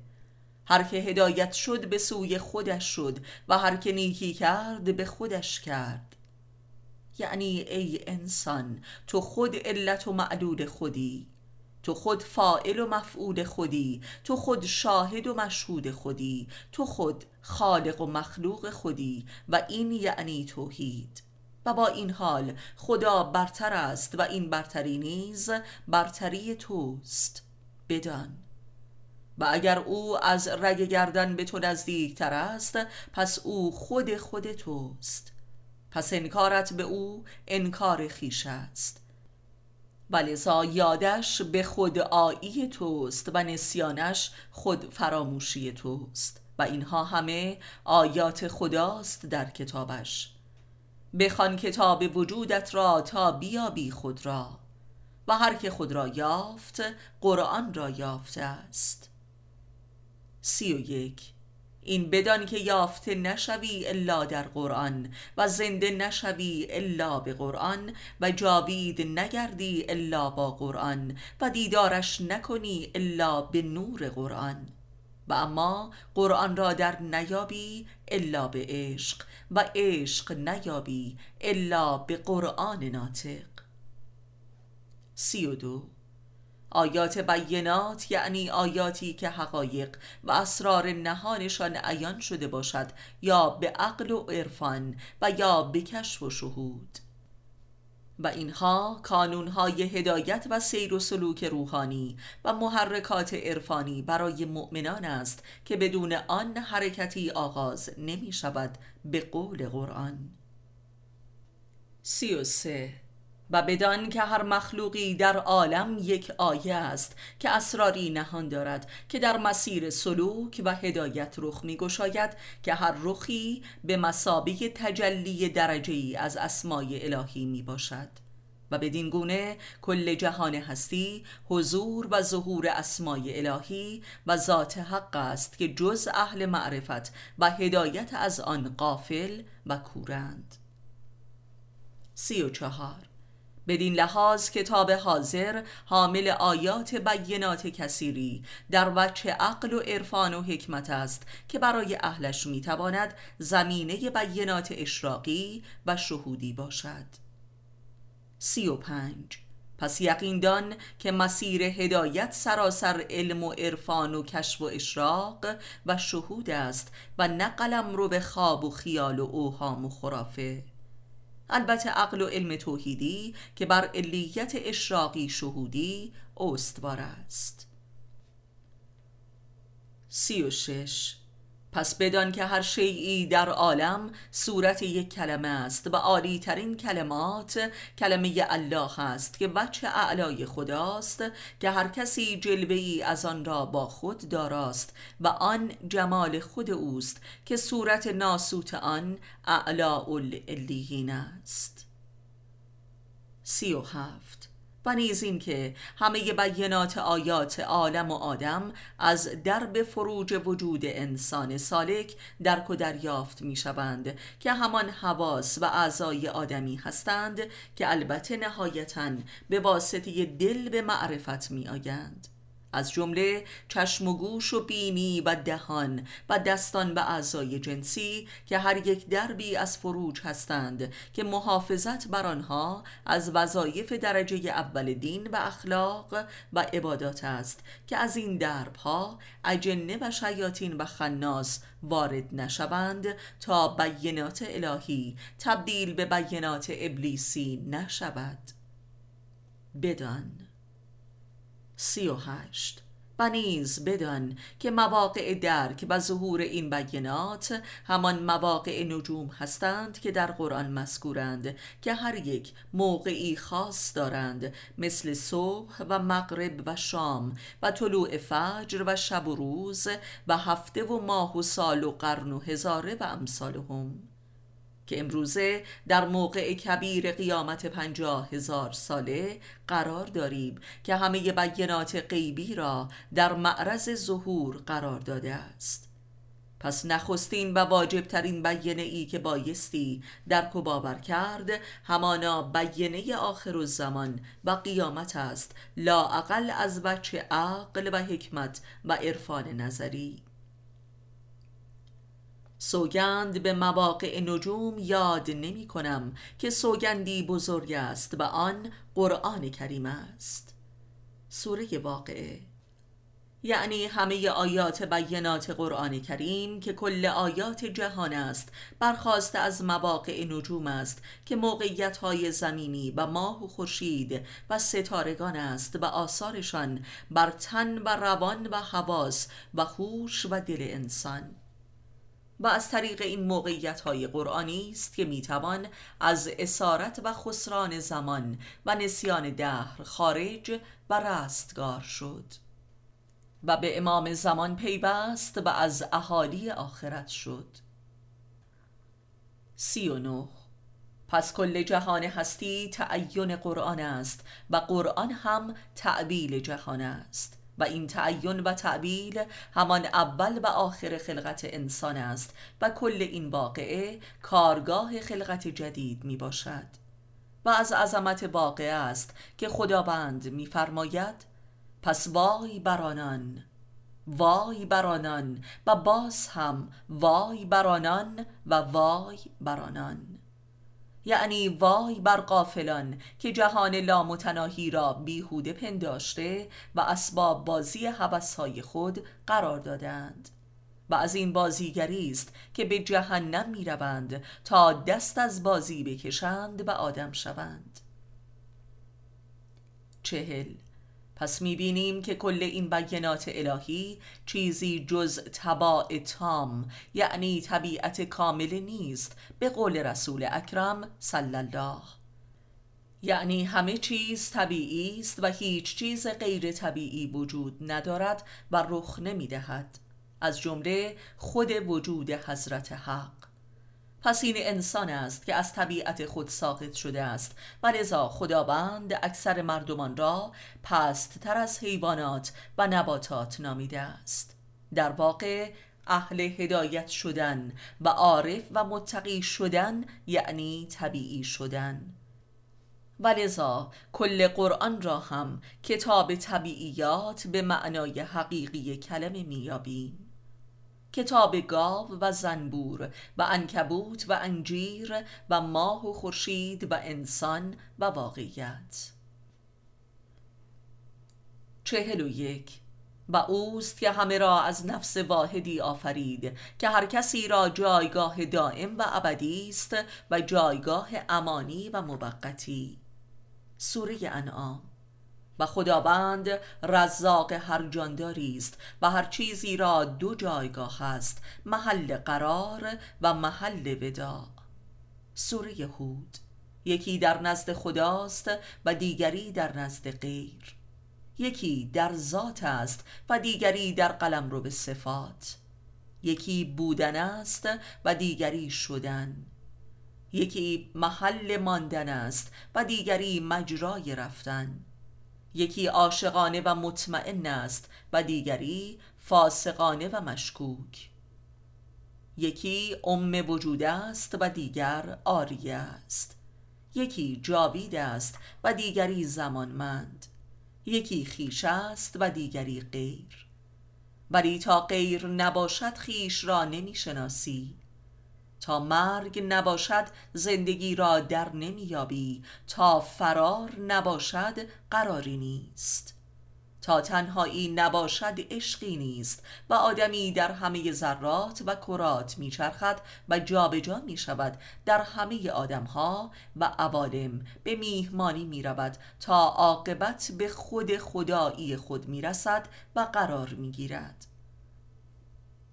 هر که هدایت شد به سوی خودش شد و هر که نیکی کرد به خودش کرد. یعنی ای انسان تو خود علت و معدود خودی تو خود فائل و مفعول خودی تو خود شاهد و مشهود خودی تو خود خالق و مخلوق خودی و این یعنی توحید. و با این حال خدا برتر است و این برتری نیز برتری توست. بدان. و اگر او از رگ گردن به تو نزدیکتر است پس او خود خود توست. پس انکارت به او انکار خیش است. ولذا یادش به خود آیی توست و نسیانش خود فراموشی توست. و اینها همه آیات خداست در کتابش. بخوان کتاب وجودت را تا بیابی خود را و هر که خود را یافت قرآن را یافته است. سی و یک. این بدان که یافته نشوی الا در قرآن و زنده نشوی الا به قرآن و جاوید نگردی الا با قرآن و دیدارش نکنی الا به نور قرآن. و اما قرآن را در نیابی الا به عشق و عشق نیابی الا به قرآن ناطق. سی و دو. آیات بینات یعنی آیاتی که حقایق و اسرار نهانشان عیان شده باشد یا به عقل و عرفان و یا به کشف و شهود. و اینها کانونهای هدایت و سیر و سلوک روحانی و محرکات عرفانی برای مؤمنان است که بدون آن حرکتی آغاز نمی شود به قول قرآن. سی و بدان که هر مخلوقی در عالم یک آیه است که اسراری نهان دارد که در مسیر سلوک و هدایت رخ می گشاید که هر رخی به مسابه تجلی درجه ای از اسمای الهی می باشد و بدین گونه کل جهان هستی حضور و ظهور اسمای الهی و ذات حق است که جز اهل معرفت و هدایت از آن قافل و کورند. سی و چهار. بدین لحاظ کتاب حاضر حامل آیات بینات کثیری. در وجه عقل و عرفان و حکمت است که برای اهلش می‌تواند زمینه بینات اشراقی و شهودی باشد. سی و پنج. پس یقین دان که مسیر هدایت سراسر علم و عرفان و کشف و اشراق و شهود است و نه قلم رو به خواب و خیال و اوهام و خرافه. البته عقل و علم توحیدی که بر علیت اشراقی شهودی استوار است. سی و شش پس بدان که هر شیعی در عالم صورت یک کلمه است و عالی ترین کلمات کلمه الله است که بچه اعلای خداست که هر کسی جلوه ای از آن را با خود داراست و آن جمال خود اوست که صورت ناسوت آن اعلا الالیین است. سی و هفت و نیز این که همه بینات آیات عالم و آدم از درب فروج وجود انسان سالک درک و دریافت می شوند که همان حواس و اعضای آدمی هستند که البته نهایتا به واسطه دل به معرفت می آیند از جمله چشم و گوش و بینی و دهان و دستان و اعضای جنسی که هر یک دربی از فروج هستند که محافظت بر آنها از وظایف درجه اول دین و اخلاق و عبادات است که از این دربها اجنه و شیاطین و خناس وارد نشوند تا بینات الهی تبدیل به بینات ابلیسی نشود. بدان. سی و هشت. و نیز بدان که مواقع درک و ظهور این بینات همان مواقع نجوم هستند که در قرآن مذکورند که هر یک موقعی خاص دارند مثل صبح و مغرب و شام و طلوع فجر و شب و روز و هفته و ماه و سال و قرن و هزاره و امثالهم. که امروزه در موقع کبیر قیامت پنجاه هزار ساله قرار داریم که همه بینات غیبی را در معرض ظهور قرار داده است. پس نخستین و واجبترین بیینه ای که بایستی درک و باور کرد همانا بیینه آخر الزمان و قیامت است. لا اقل از بچه عقل و حکمت و عرفان نظری. سوگند به مواقع نجوم یاد نمی کنم که سوگندی بزرگ است و آن قرآن کریم است. سوره واقعه. یعنی همه آیات بینات قرآن کریم که کل آیات جهان است برخواست از مواقع نجوم است که موقعیت های زمینی و ماه و خورشید و ستارگان است و آثارشان بر تن و روان و حواس و هوش و دل انسان. و از طریق این موقعیت های قرآنی است که می‌توان از اسارت و خسران زمان و نسیان دهر خارج و رستگار شد و به امام زمان پیوست و از اهالی آخرت شد. سی و نو پس کل جهان هستی تعین قرآن است و قرآن هم تعبیل جهان است. و این تعین و تعبیل همان اول و آخر خلقت انسان است و کل این واقعه کارگاه خلقت جدید می باشد. و از عظمت واقعه است که خداوند میفرماید پس وای برانان وای برانان و باز هم وای برانان و وای برانان یعنی وای بر قافلان که جهان لامتناهی را بیهوده پنداشته و اسباب بازی حوثهای خود قرار دادند. و از این بازیگری است که به جهنم می روند تا دست از بازی بکشند و آدم شوند. چهل پس می‌بینیم که کل این بینات الهی چیزی جز تباع تام یعنی طبیعت کامل نیست به قول رسول اکرم صلی الله. یعنی همه چیز طبیعی است و هیچ چیز غیر طبیعی وجود ندارد و رخ نمی‌دهد. از جمله خود وجود حضرت حق. پس این انسان است که از طبیعت خود ساقط شده است. و لذا خداوند اکثر مردمان را پست تر از حیوانات و نباتات نامیده است. در واقع اهل هدایت شدن و عارف و متقی شدن یعنی طبیعی شدن. و لذا کل قرآن را هم کتاب طبیعیات به معنای حقیقی کلمه میابیم کتاب گاو و زنبور و انکبوت و انجیر و ماه و خورشید و انسان و واقعیت. چهل و یک. و اوست که همه را از نفس واحدی آفرید که هر کسی را جایگاه دائم و ابدی است و جایگاه امانی و موقتی. سوره انعام. و خداوند رزاق هر جانداری است و هر چیزی را دو جایگاه است محل قرار و محل وداع. سوره هود یکی در نزد خداست و دیگری در نزد غیر. یکی در ذات است و دیگری در قلم رو به صفات. یکی بودن است و دیگری شدن. یکی محل ماندن است و دیگری مجرای رفتن. یکی عاشقانه و مطمئن است و دیگری فاسقانه و مشکوک. یکی ام وجود است و دیگر آریه است. یکی جاوید است و دیگری زمانمند. یکی خیش است و دیگری غیر. ولی تا غیر نباشد خیش را نمی‌شناسی. تا مرگ نباشد زندگی را در نمییابی تا فرار نباشد قراری نیست. تا تنهایی نباشد عشقی نیست. و آدمی در همه ذرات و کرات میچرخد و جابجا می شود در همه آدمها و عوالم به میهمانی می رود تا عاقبت به خود خدایی خود می رسد و قرار می گیرد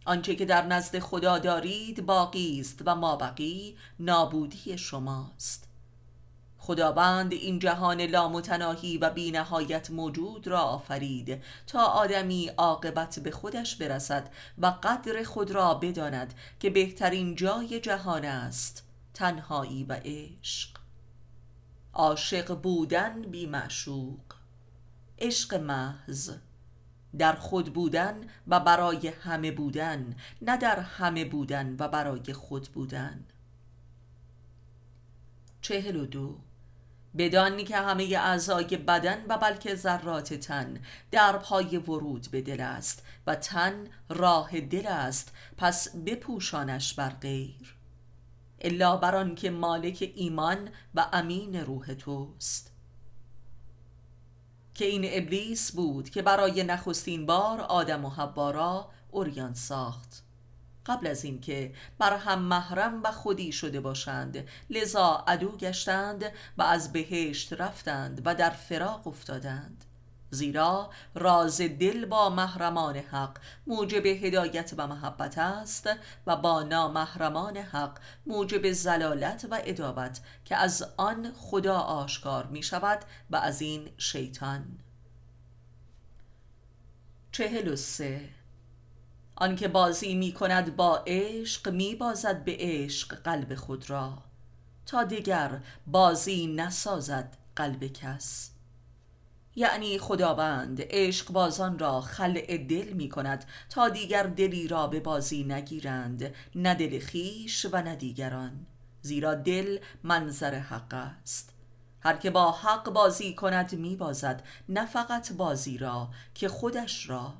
آنچه که در نزد خدا دارید باقی است و مابقی نابودی شماست. خداوند این جهان لامتناهی و بینهایت موجود را آفرید تا آدمی عاقبت به خودش برسد و قدر خود را بداند که بهترین جای جهان است تنهایی و عشق. عاشق بودن بی معشوق عشق محض. در خود بودن و برای همه بودن نه در همه بودن و برای خود بودن. چهل و دو. بدانی که همه اعضای بدن و بلکه ذرات تن در پای ورود به دل است و تن راه دل است پس بپوشانش بر غیر. الا بر که مالک ایمان و امین روح توست. که این ابلیس بود که برای نخستین بار آدم و حوا را اوریان ساخت. قبل از اینکه بر هم محرم و خودی شده باشند لذا عدو گشتند و از بهشت رفتند و در فراق افتادند. زیرا راز دل با محرمان حق موجب هدایت و محبت است و با نامحرمان حق موجب زلالت و ادابت که از آن خدا آشکار می شود و از این شیطان. چهل و سه. آنکه بازی می کند با عشق می بازد به عشق قلب خود را تا دیگر بازی نسازد قلب کس. یعنی خداوند عشق بازان را خلع دل می کند تا دیگر دلی را به بازی نگیرند نه دل خیش و نه دیگران. زیرا دل منظر حق است. هر که با حق بازی کند می بازد نه فقط بازی را که خودش را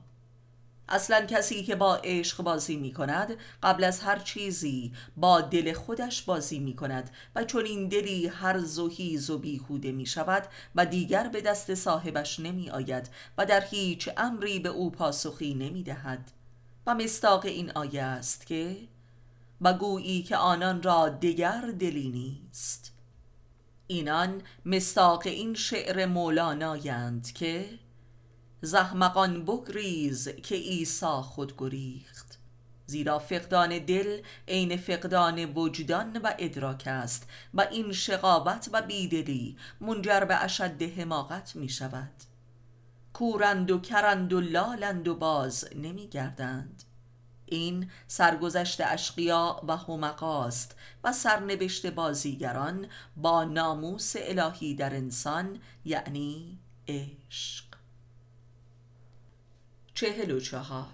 اصلا کسی که با عشق بازی می کند قبل از هر چیزی با دل خودش بازی می کند و چون این دلی هر زهیز و بیهوده می شود و دیگر به دست صاحبش نمی آید و در هیچ امری به او پاسخی نمی دهد و مستاق این آیه است که و گویی که آنان را دیگر دلی نیست. اینان مستاق این شعر مولانایند که زحمقان بگریز که ایسا خود گریخت. زیرا فقدان دل عین فقدان وجدان و ادراک است و این شقابت و بیدلی منجر به اشد حماقت می شود. کورند و کرند و لالند و باز نمی گردند. این سرگذشت اشقیا و همقاست و سرنوشت بازیگران با ناموس الهی در انسان یعنی عشق. چهل و چهار.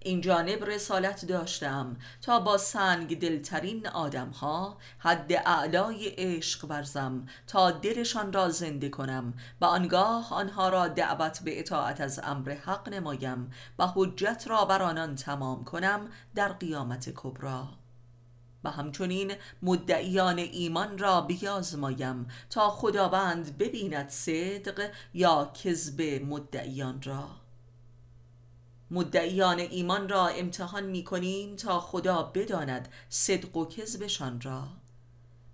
این جانب رسالت داشتم تا با سنگ دلترین آدم ها حد اعلای عشق ورزم تا دلشان را زنده کنم و آنگاه آنها را دعوت به اطاعت از امر حق نمایم و حجت را بر آنان تمام کنم در قیامت کبرا و همچنین مدعیان ایمان را بیازمایم تا خداوند ببیند صدق یا کذب مدعیان را. مدعیان ایمان را امتحان می کنیم تا خدا بداند صدق و کذبشان را.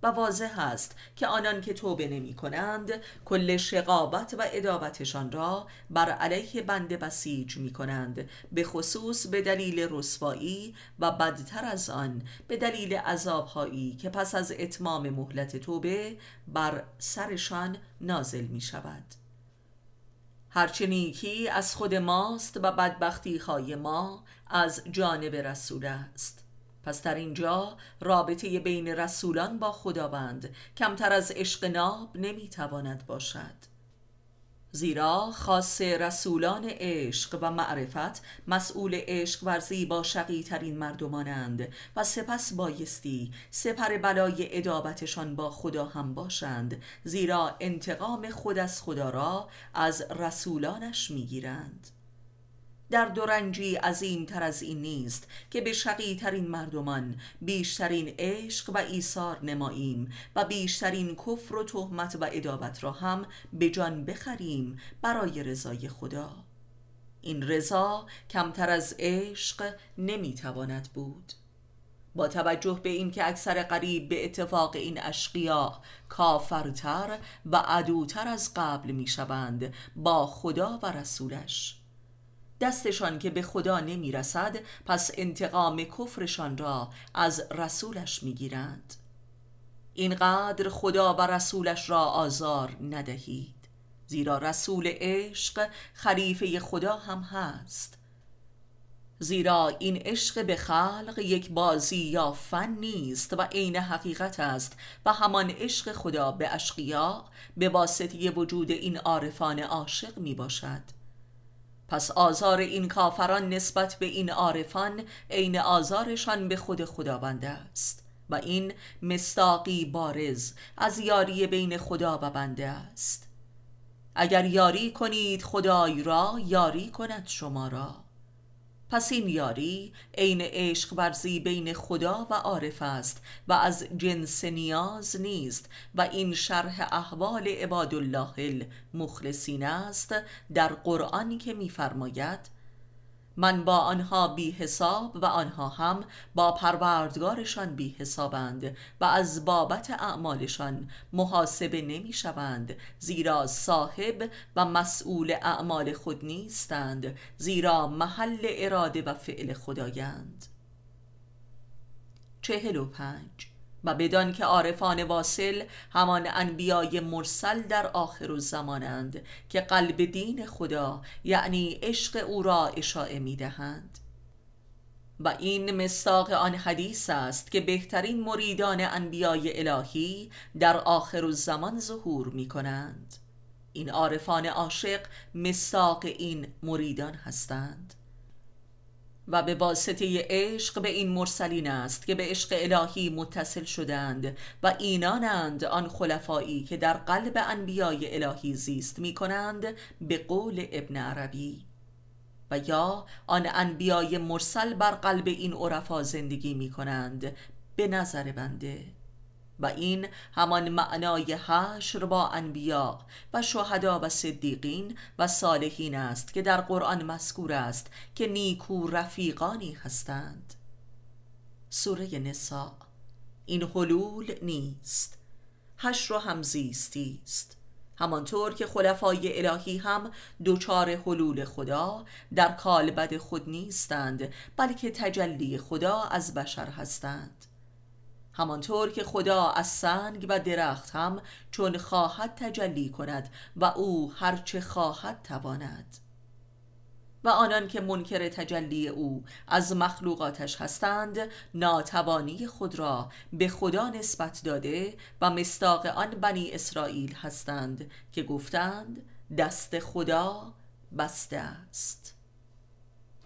و واضح است که آنان که توبه نمی کنند کل شقابت و ادابتشان را بر علیه بنده بسیج می کنند به خصوص به دلیل رسوایی و بدتر از آن به دلیل عذابهایی که پس از اتمام مهلت توبه بر سرشان نازل می شود هرچه نیکی از خود ماست و بدبختی های ما از جانب رسول است. پس در اینجا رابطه بین رسولان با خداوند کمتر از عشق ناب نمی‌تواند باشد. زیرا خاص رسولان عشق و معرفت مسئول عشق ورزی با شقی ترین مردمانند و سپس بایستی سپر بلای ادابتشان با خدا هم باشند زیرا انتقام خود از خدا را از رسولانش می‌گیرند. در دورنجی این تر از این نیست که به شقی ترین مردمان بیشترین عشق و ایثار نماییم و بیشترین کفر و تهمت و ادابت را هم به جان بخریم برای رضای خدا. این رضا کمتر از عشق نمی‌تواند بود. با توجه به اینکه اکثر قریب به اتفاق این اشقیا کافرتر و عدوتر از قبل می‌شوند با خدا و رسولش دستشان که به خدا نمی رسد پس انتقام کفرشان را از رسولش می گیرند اینقدر خدا و رسولش را آزار ندهید زیرا رسول عشق خلیفه خدا هم هست. زیرا این عشق به خلق یک بازی یا فن نیست و عین حقیقت است و همان عشق خدا به اشقیا به واسطه وجود این عارفان عاشق می باشد پس آزار این کافران نسبت به این عارفان عین آزارشان به خود خداوند است و این مستاقی بارز از یاری بین خدا و بنده است. اگر یاری کنید خدای را یاری کند شما را. پس این یاری عین عشق ورزی بین خدا و عارف است و از جنس نیاز نیست و این شرح احوال عباد الله المخلصین است در قرآنی که میفرماید من با آنها بی حساب و آنها هم با پروردگارشان بی حسابند و از بابت اعمالشان محاسبه نمی شوند زیرا صاحب و مسئول اعمال خود نیستند زیرا محل اراده و فعل خدایند. چهل و پنج و بدان که عارفان واصل همان انبیای مرسل در آخر زمانند که قلب دین خدا یعنی عشق او را اشاعه می دهند و این مستاق آن حدیث است که بهترین مریدان انبیای الهی در آخر زمان ظهور می کنند این عارفان عاشق مستاق این مریدان هستند. و به واسطه عشق به این مرسلین است که به عشق الهی متصل شدند و اینانند آن خلفایی که در قلب انبیای الهی زیست می کنند به قول ابن عربی. و یا آن انبیای مرسل بر قلب این عرفا زندگی می کنند به نظر بنده و این همان معنای حشر با انبیا و شهدا و صدیقین و صالحین است که در قرآن مذکور است که نیکو رفیقانی هستند. سوره نساء این حلول نیست. حشر و همزیستی است. همانطور که خلفای الهی هم دوچار حلول خدا در کالبد خود نیستند بلکه تجلی خدا از بشر هستند. همانطور که خدا از سنگ و درخت هم چون خواهد تجلی کند و او هرچه خواهد تواند. و آنان که منکر تجلی او از مخلوقاتش هستند ناتوانی خود را به خدا نسبت داده و مستاق آن بنی اسرائیل هستند که گفتند دست خدا بسته است.